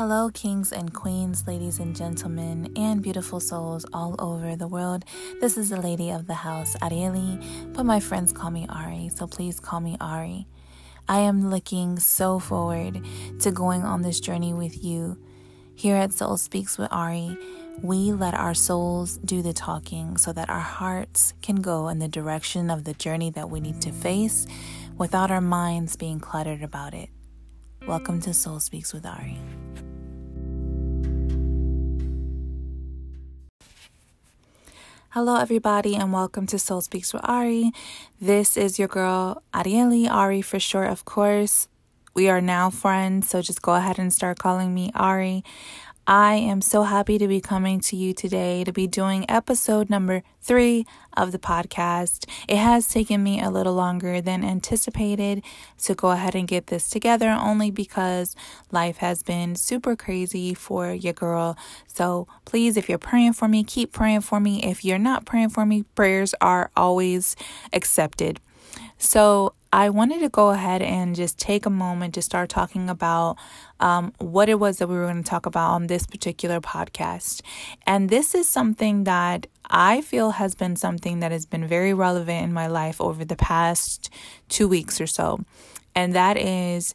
Hello, kings and queens, ladies and gentlemen, and beautiful souls all over the world. This is the lady of the house, Arieli, but my friends call me Ari, so please call me Ari. I am looking so forward to going on this journey with you. Here at Soul Speaks with Ari, we let our souls do the talking so that our hearts can go in the direction of the journey that we need to face without our minds being cluttered about it. Welcome to Soul Speaks with Ari. Hello, everybody, and welcome to Soul Speaks with Ari. This is your girl, Arieli, Ari for short, of course. We are now friends, so just go ahead and start calling me Ari. I am so happy to be coming to you today to be doing episode number three of the podcast. It has taken me a little longer than anticipated to go ahead and get this together, only because life has been super crazy for your girl. So please, if you're praying for me, keep praying for me. If you're not praying for me, prayers are always accepted. So I wanted to go ahead and just take a moment to start talking about um, what it was that we were going to talk about on this particular podcast. And this is something that I feel has been something that has been very relevant in my life over the past two weeks or so. And that is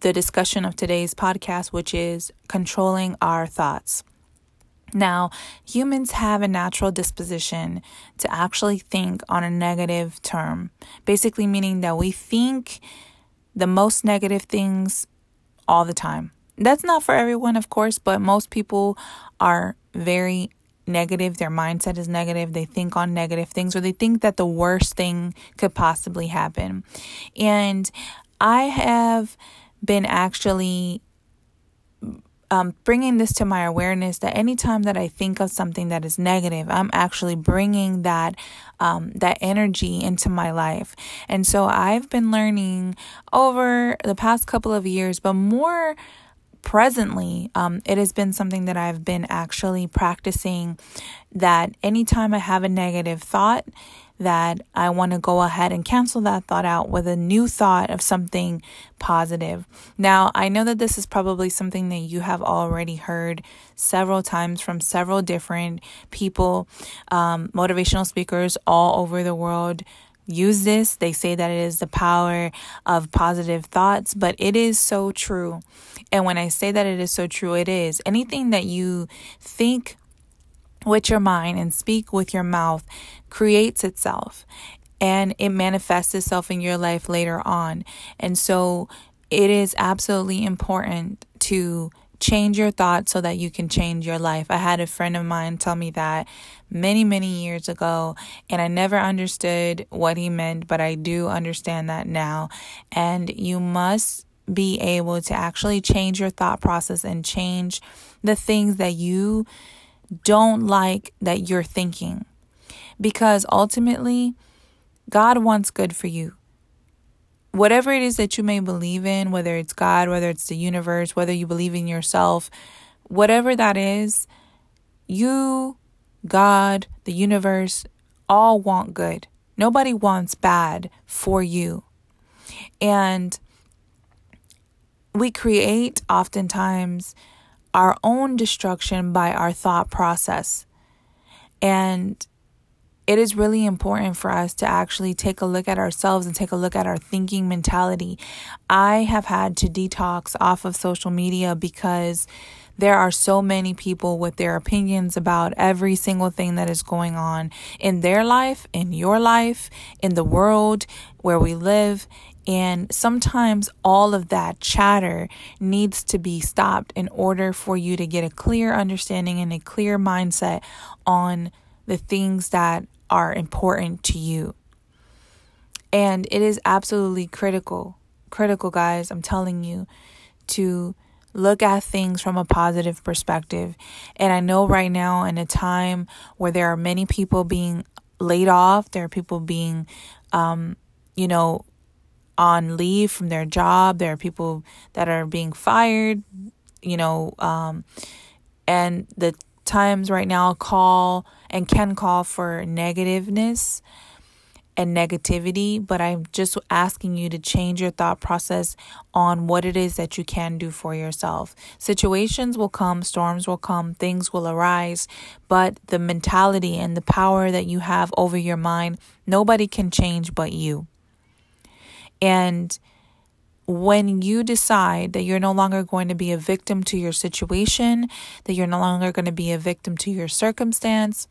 the discussion of today's podcast, which is controlling our thoughts. Now, humans have a natural disposition to actually think on a negative term, basically meaning that we think the most negative things all the time. That's not for everyone, of course, but most people are very negative. Their mindset is negative. They think on negative things, or they think that the worst thing could possibly happen. And I have been actually um, bringing this to my awareness that anytime that I think of something that is negative, I'm actually bringing that um, that energy into my life. And so I've been learning over the past couple of years, but more presently, um, it has been something that I've been actually practicing. That anytime I have a negative thought, that I want to go ahead and cancel that thought out with a new thought of something positive. Now, I know that this is probably something that you have already heard several times from several different people, um, motivational speakers all over the world use this. They say that it is the power of positive thoughts, but it is so true. And when I say that it is so true, it is. Anything that you think with your mind and speak with your mouth creates itself and it manifests itself in your life later on. And so it is absolutely important to change your thoughts so that you can change your life. I had a friend of mine tell me that many, many years ago, and I never understood what he meant, but I do understand that now. And you must be able to actually change your thought process and change the things that you don't like that you're thinking. Because ultimately, God wants good for you. Whatever it is that you may believe in, whether it's God, whether it's the universe, whether you believe in yourself, whatever that is, you, God, the universe, all want good. Nobody wants bad for you. And we create oftentimes our own destruction by our thought process. And it is really important for us to actually take a look at ourselves and take a look at our thinking mentality. I have had to detox off of social media because there are so many people with their opinions about every single thing that is going on in their life, in your life, in the world where we live. And sometimes all of that chatter needs to be stopped in order for you to get a clear understanding and a clear mindset on the things that are important to you. And it is absolutely critical, critical, guys, I'm telling you, to look at things from a positive perspective. And I know right now, in a time where there are many people being laid off, there are people being, um, you know, on leave from their job. There are people that are being fired, you know, um, and the times right now call and can call for negativeness. and negativity, but I'm just asking you to change your thought process on what it is that you can do for yourself. Situations will come, storms will come, things will arise, but the mentality and the power that you have over your mind, nobody can change but you. And when you decide that you're no longer going to be a victim to your situation, that you're no longer going to be a victim to your circumstance,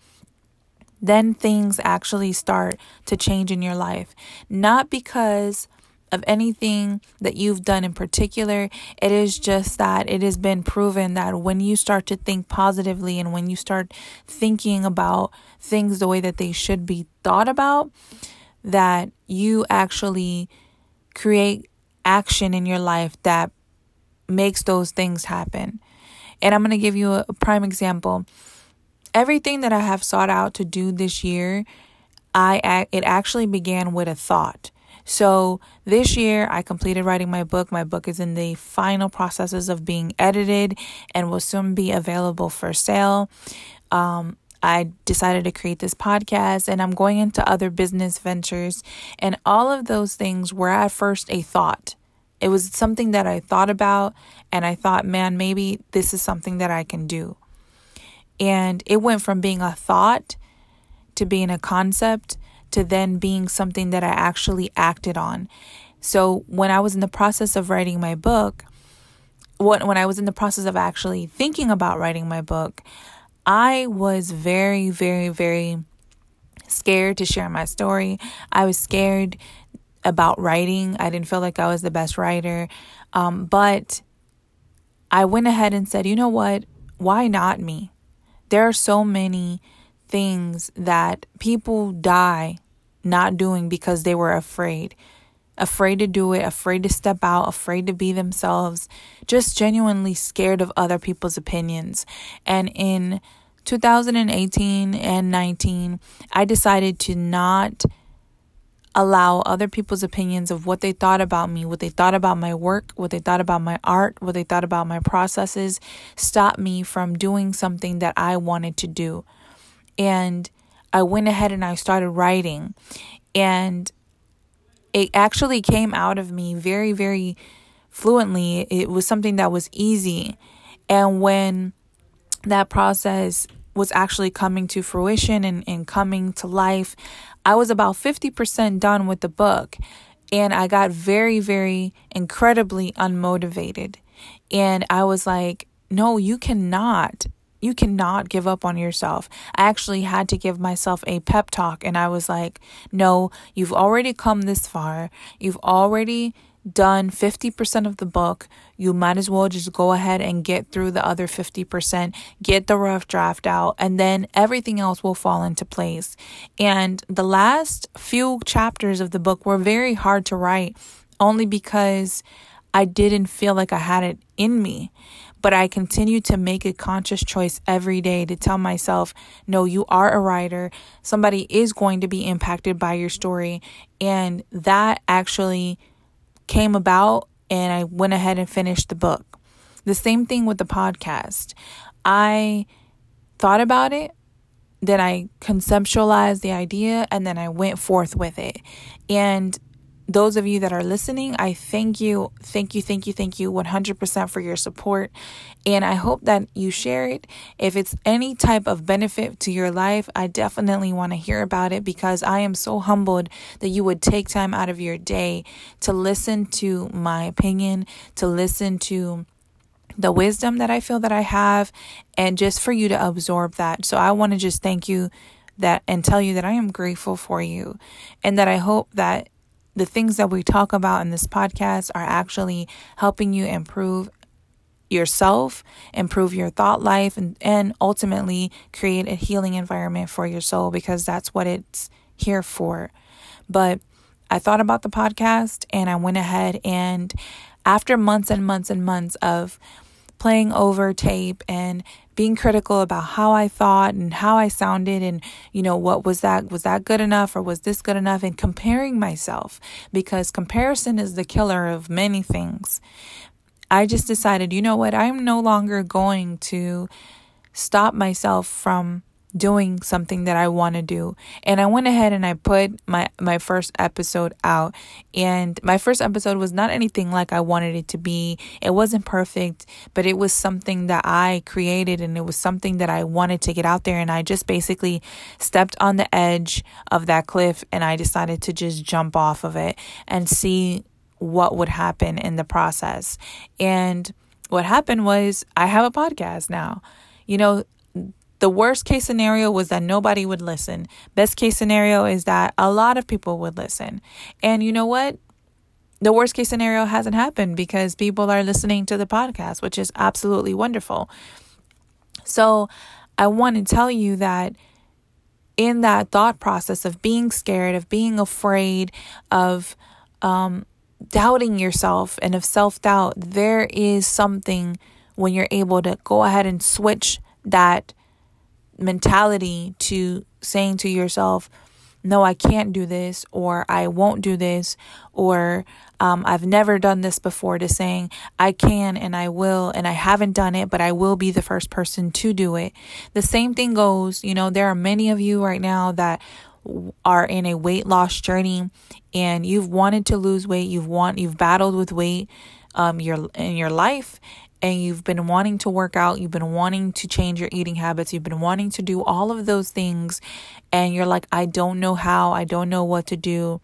then things actually start to change in your life. Not because of anything that you've done in particular. It is just that it has been proven that when you start to think positively and when you start thinking about things the way that they should be thought about, that you actually create action in your life that makes those things happen. And I'm going to give you a prime example. Everything that I have sought out to do this year, I it actually began with a thought. So this year I completed writing my book. My book is in the final processes of being edited and will soon be available for sale. Um, I decided to create this podcast and I'm going into other business ventures. And all of those things were at first a thought. It was something that I thought about and I thought, man, maybe this is something that I can do. And it went from being a thought to being a concept to then being something that I actually acted on. So when I was in the process of writing my book, when, I was in the process of actually thinking about writing my book, I was very, very, very scared to share my story. I was scared about writing. I didn't feel like I was the best writer. Um, but I went ahead and said, you know what? Why not me? There are so many things that people die not doing because they were afraid. Afraid to do it, afraid to step out, afraid to be themselves, just genuinely scared of other people's opinions. And in 2018 and 19, I decided to not allow other people's opinions of what they thought about me, what they thought about my work, what they thought about my art, what they thought about my processes, stop me from doing something that I wanted to do. And I went ahead and I started writing. And it actually came out of me very, very fluently. It was something that was easy. And when that process was actually coming to fruition and, and coming to life. I was about 50% done with the book and I got very, very incredibly unmotivated. And I was like, no, you cannot. You cannot give up on yourself. I actually had to give myself a pep talk and I was like, no, you've already come this far. You've already done 50% of the book, you might as well just go ahead and get through the other 50%, get the rough draft out, and then everything else will fall into place. And the last few chapters of the book were very hard to write only because I didn't feel like I had it in me. But I continue to make a conscious choice every day to tell myself, no, you are a writer. Somebody is going to be impacted by your story. And that actually came about and I went ahead and finished the book. The same thing with the podcast. I thought about it, then I conceptualized the idea, and then I went forth with it. And those of you that are listening, I thank you, thank you, thank you, thank you 100% for your support. And I hope that you share it. If it's any type of benefit to your life, I definitely want to hear about it because I am so humbled that you would take time out of your day to listen to my opinion, to listen to the wisdom that I feel that I have, and just for you to absorb that. So I want to just thank you that and tell you that I am grateful for you and that I hope that the things that we talk about in this podcast are actually helping you improve yourself, improve your thought life, and, and ultimately create a healing environment for your soul because that's what it's here for. But I thought about the podcast and I went ahead and after months and months and months of playing over tape and being critical about how I thought and how I sounded and you know what was that was that good enough or was this good enough and comparing myself because comparison is the killer of many things. I just decided, you know what, I'm no longer going to stop myself from doing something that I want to do. And I went ahead and I put my my first episode out. And my first episode was not anything like I wanted it to be. It wasn't perfect, but it was something that I created and it was something that I wanted to get out there and I just basically stepped on the edge of that cliff and I decided to just jump off of it and see what would happen in the process. And what happened was I have a podcast now. You know, the worst case scenario was that nobody would listen. Best case scenario is that a lot of people would listen. And you know what? The worst case scenario hasn't happened because people are listening to the podcast, which is absolutely wonderful. So, I want to tell you that in that thought process of being scared, of being afraid, of um, doubting yourself, and of self doubt, there is something when you're able to go ahead and switch that mentality to saying to yourself, no, I can't do this, or I won't do this, or um, I've never done this before, to saying I can and I will, and I haven't done it, but I will be the first person to do it. The same thing goes, you know, there are many of you right now that are in a weight loss journey and you've wanted to lose weight, you've want you've battled with weight um your in your life and you've been wanting to work out, you've been wanting to change your eating habits, you've been wanting to do all of those things, and you're like, I don't know how, I don't know what to do.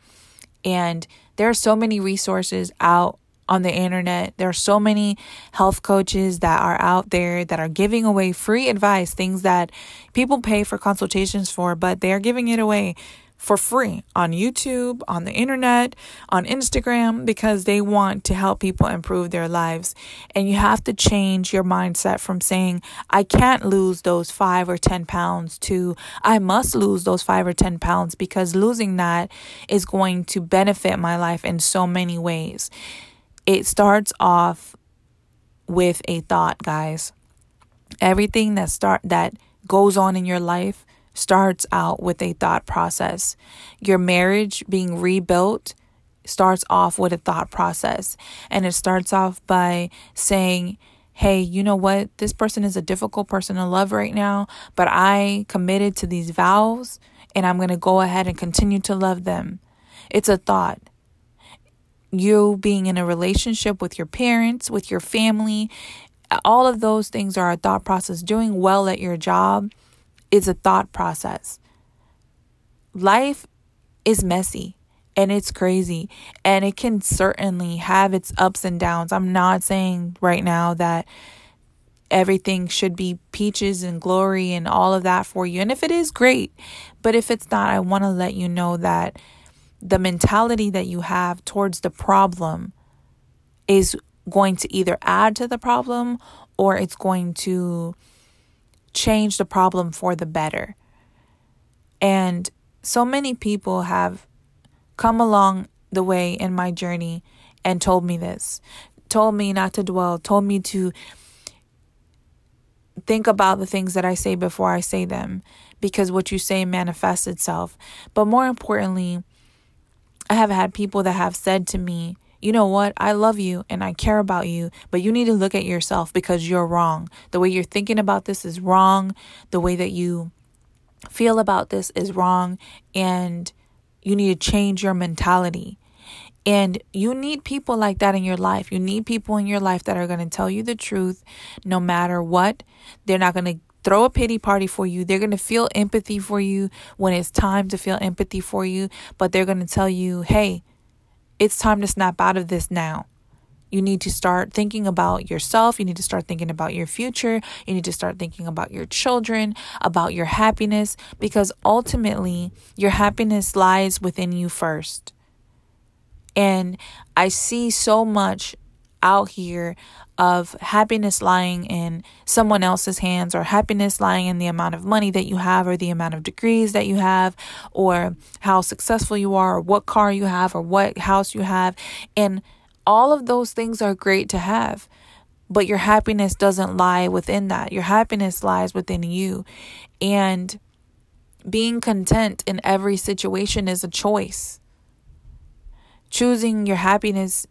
And there are so many resources out on the internet. There are so many health coaches that are out there that are giving away free advice, things that people pay for consultations for, but they're giving it away for free on YouTube, on the internet, on Instagram, because they want to help people improve their lives. And you have to change your mindset from saying, I can't lose those five or 10 pounds to I must lose those five or 10 pounds because losing that is going to benefit my life in so many ways. It starts off with a thought, guys. Everything that start that goes on in your life starts out with a thought process. Your marriage being rebuilt starts off with a thought process. And it starts off by saying, Hey, you know what? This person is a difficult person to love right now, but I committed to these vows and I'm going to go ahead and continue to love them. It's a thought. You being in a relationship with your parents, with your family, all of those things are a thought process. Doing well at your job, is a thought process. Life is messy and it's crazy and it can certainly have its ups and downs. I'm not saying right now that everything should be peaches and glory and all of that for you. And if it is, great. But if it's not, I want to let you know that the mentality that you have towards the problem is going to either add to the problem or it's going to change the problem for the better. And so many people have come along the way in my journey and told me this, told me not to dwell, told me to think about the things that I say before I say them because what you say manifests itself. But more importantly, I have had people that have said to me, you know what? I love you and I care about you, but you need to look at yourself because you're wrong. The way you're thinking about this is wrong. The way that you feel about this is wrong. And you need to change your mentality. And you need people like that in your life. You need people in your life that are going to tell you the truth no matter what. They're not going to throw a pity party for you. They're going to feel empathy for you when it's time to feel empathy for you, but they're going to tell you, hey, it's time to snap out of this now. You need to start thinking about yourself. You need to start thinking about your future. You need to start thinking about your children, about your happiness, because ultimately your happiness lies within you first. And I see so much out here of happiness lying in someone else's hands or happiness lying in the amount of money that you have or the amount of degrees that you have or how successful you are or what car you have or what house you have. And all of those things are great to have but your happiness doesn't lie within that. Your happiness lies within you. And being content in every situation is a choice. Choosing your happiness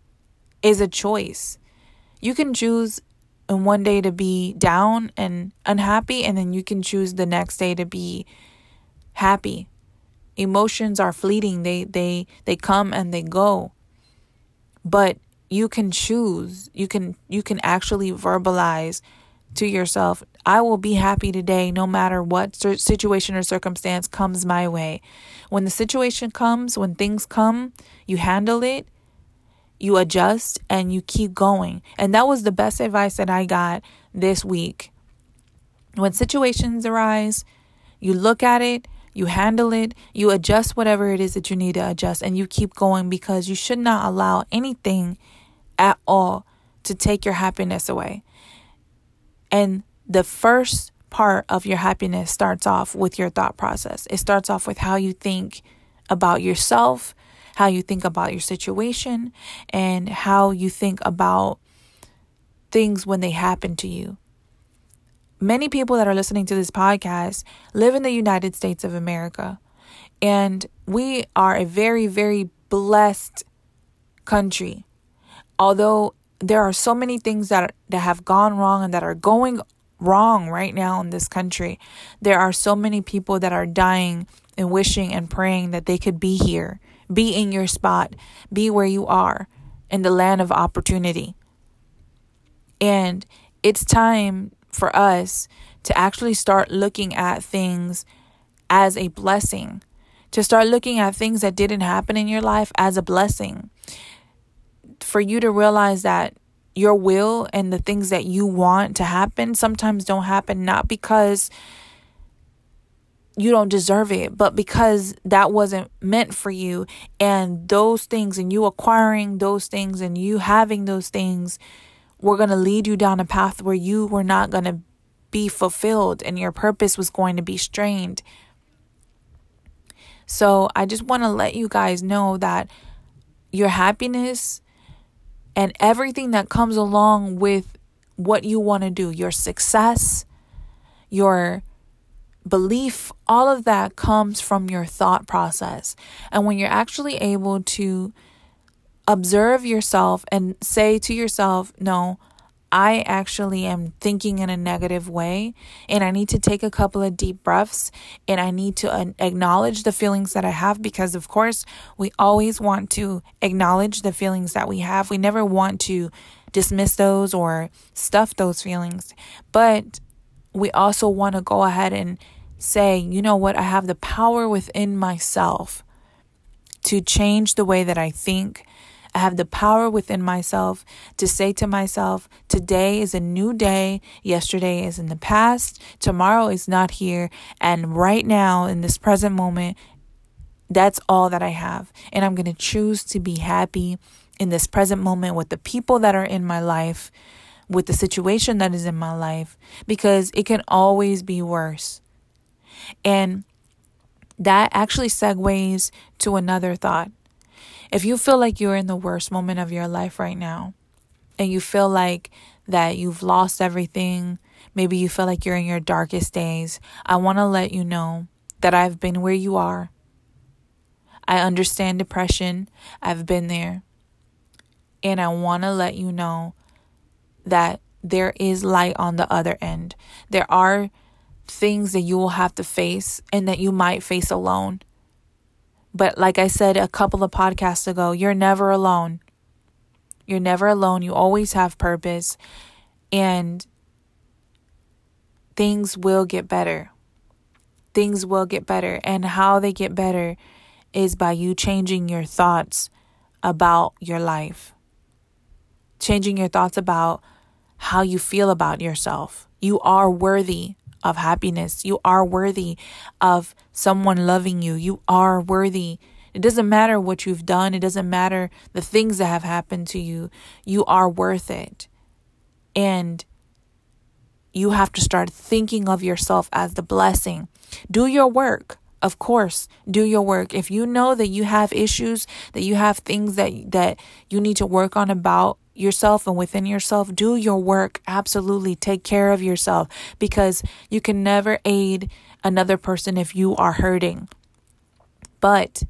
is a choice. You can choose in one day to be down and unhappy and then you can choose the next day to be happy. Emotions are fleeting. They they they come and they go. But you can choose. You can you can actually verbalize to yourself i will be happy today no matter what situation or circumstance comes my way. When the situation comes when things come you handle it you adjust and you keep going. And that was the best advice that I got this week. When situations arise, you look at it, you handle it, you adjust whatever it is that you need to adjust, and you keep going because you should not allow anything at all to take your happiness away. And the first part of your happiness starts off with your thought process. It starts off with how you think about yourself, how you think about your situation, and how you think about things when they happen to you. Many people that are listening to this podcast live in the United States of America, and we are a very, very blessed country. Although there are so many things that that have gone wrong and that are going wrong right now in this country. There are so many people that are dying and wishing and praying that they could be here be in your spot, be where you are in the land of opportunity. And it's time for us to actually start looking at things as a blessing, to start looking at things that didn't happen in your life as a blessing. For you to realize that your will and the things that you want to happen sometimes don't happen, not because you don't deserve it, but because that wasn't meant for you, and those things, and you acquiring those things, and you having those things, were going to lead you down a path where you were not going to be fulfilled, and your purpose was going to be strained. So, I just want to let you guys know that your happiness and everything that comes along with what you want to do, your success, your belief, all of that comes from your thought process. And when you're actually able to observe yourself and say to yourself, no, I actually am thinking in a negative way, and I need to take a couple of deep breaths and I need to acknowledge the feelings that I have because, of course, we always want to acknowledge the feelings that we have. We never want to dismiss those or stuff those feelings, but we also want to go ahead and say, you know what, I have the power within myself to change the way that I think. I have the power within myself to say to myself, today is a new day. Yesterday is in the past. Tomorrow is not here. And right now, in this present moment, that's all that I have. And I'm going to choose to be happy in this present moment with the people that are in my life, with the situation that is in my life, because it can always be worse. And that actually segues to another thought. If you feel like you're in the worst moment of your life right now, and you feel like that you've lost everything, maybe you feel like you're in your darkest days, I want to let you know that I've been where you are. I understand depression, I've been there. And I want to let you know that there is light on the other end. There are things that you will have to face and that you might face alone. But like I said a couple of podcasts ago, you're never alone. You're never alone. You always have purpose. And things will get better. Things will get better. And how they get better is by you changing your thoughts about your life, changing your thoughts about how you feel about yourself. You are worthy of happiness. You are worthy of someone loving you. You are worthy. It doesn't matter what you've done, it doesn't matter the things that have happened to you. You are worth it. And you have to start thinking of yourself as the blessing. Do your work. Of course, do your work. If you know that you have issues, that you have things that that you need to work on about yourself and within yourself, do your work. Absolutely take care of yourself because you can never aid another person if you are hurting. But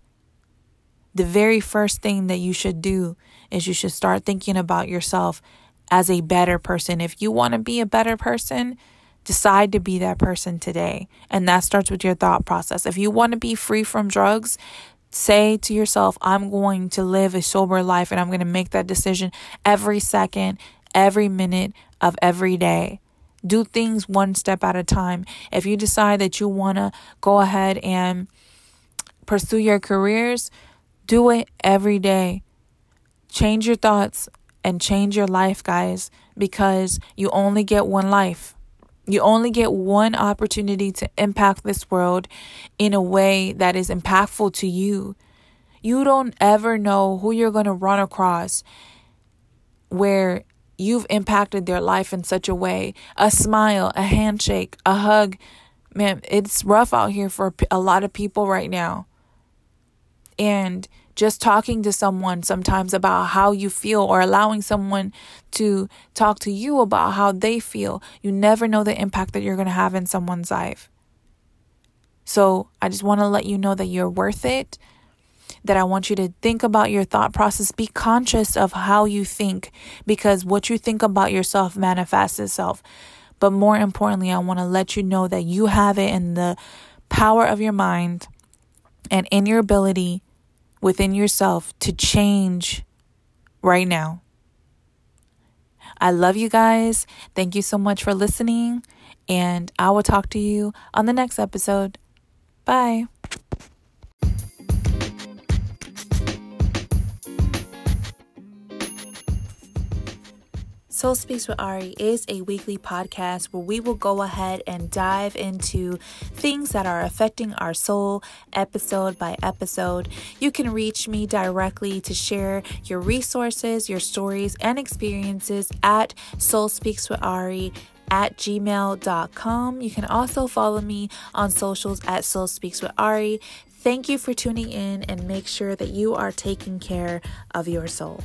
the very first thing that you should do is you should start thinking about yourself as a better person. If you want to be a better person, decide to be that person today. And that starts with your thought process. If you want to be free from drugs, say to yourself, I'm going to live a sober life and I'm going to make that decision every second, every minute of every day. Do things one step at a time. If you decide that you want to go ahead and pursue your careers, do it every day. Change your thoughts and change your life, guys, because you only get one life. You only get one opportunity to impact this world in a way that is impactful to you. You don't ever know who you're going to run across where you've impacted their life in such a way a smile, a handshake, a hug. Man, it's rough out here for a lot of people right now. And just talking to someone sometimes about how you feel or allowing someone to talk to you about how they feel, you never know the impact that you're going to have in someone's life. So I just want to let you know that you're worth it that I want you to think about your thought process. Be conscious of how you think because what you think about yourself manifests itself. But more importantly, I want to let you know that you have it in the power of your mind and in your ability within yourself to change right now. I love you guys. Thank you so much for listening. And I will talk to you on the next episode. Bye. Soul Speaks with Ari is a weekly podcast where we will go ahead and dive into things that are affecting our soul episode by episode. You can reach me directly to share your resources, your stories, and experiences at Soul Speaks with Ari at gmail.com. You can also follow me on socials at Soul Speaks with Ari. Thank you for tuning in and make sure that you are taking care of your soul.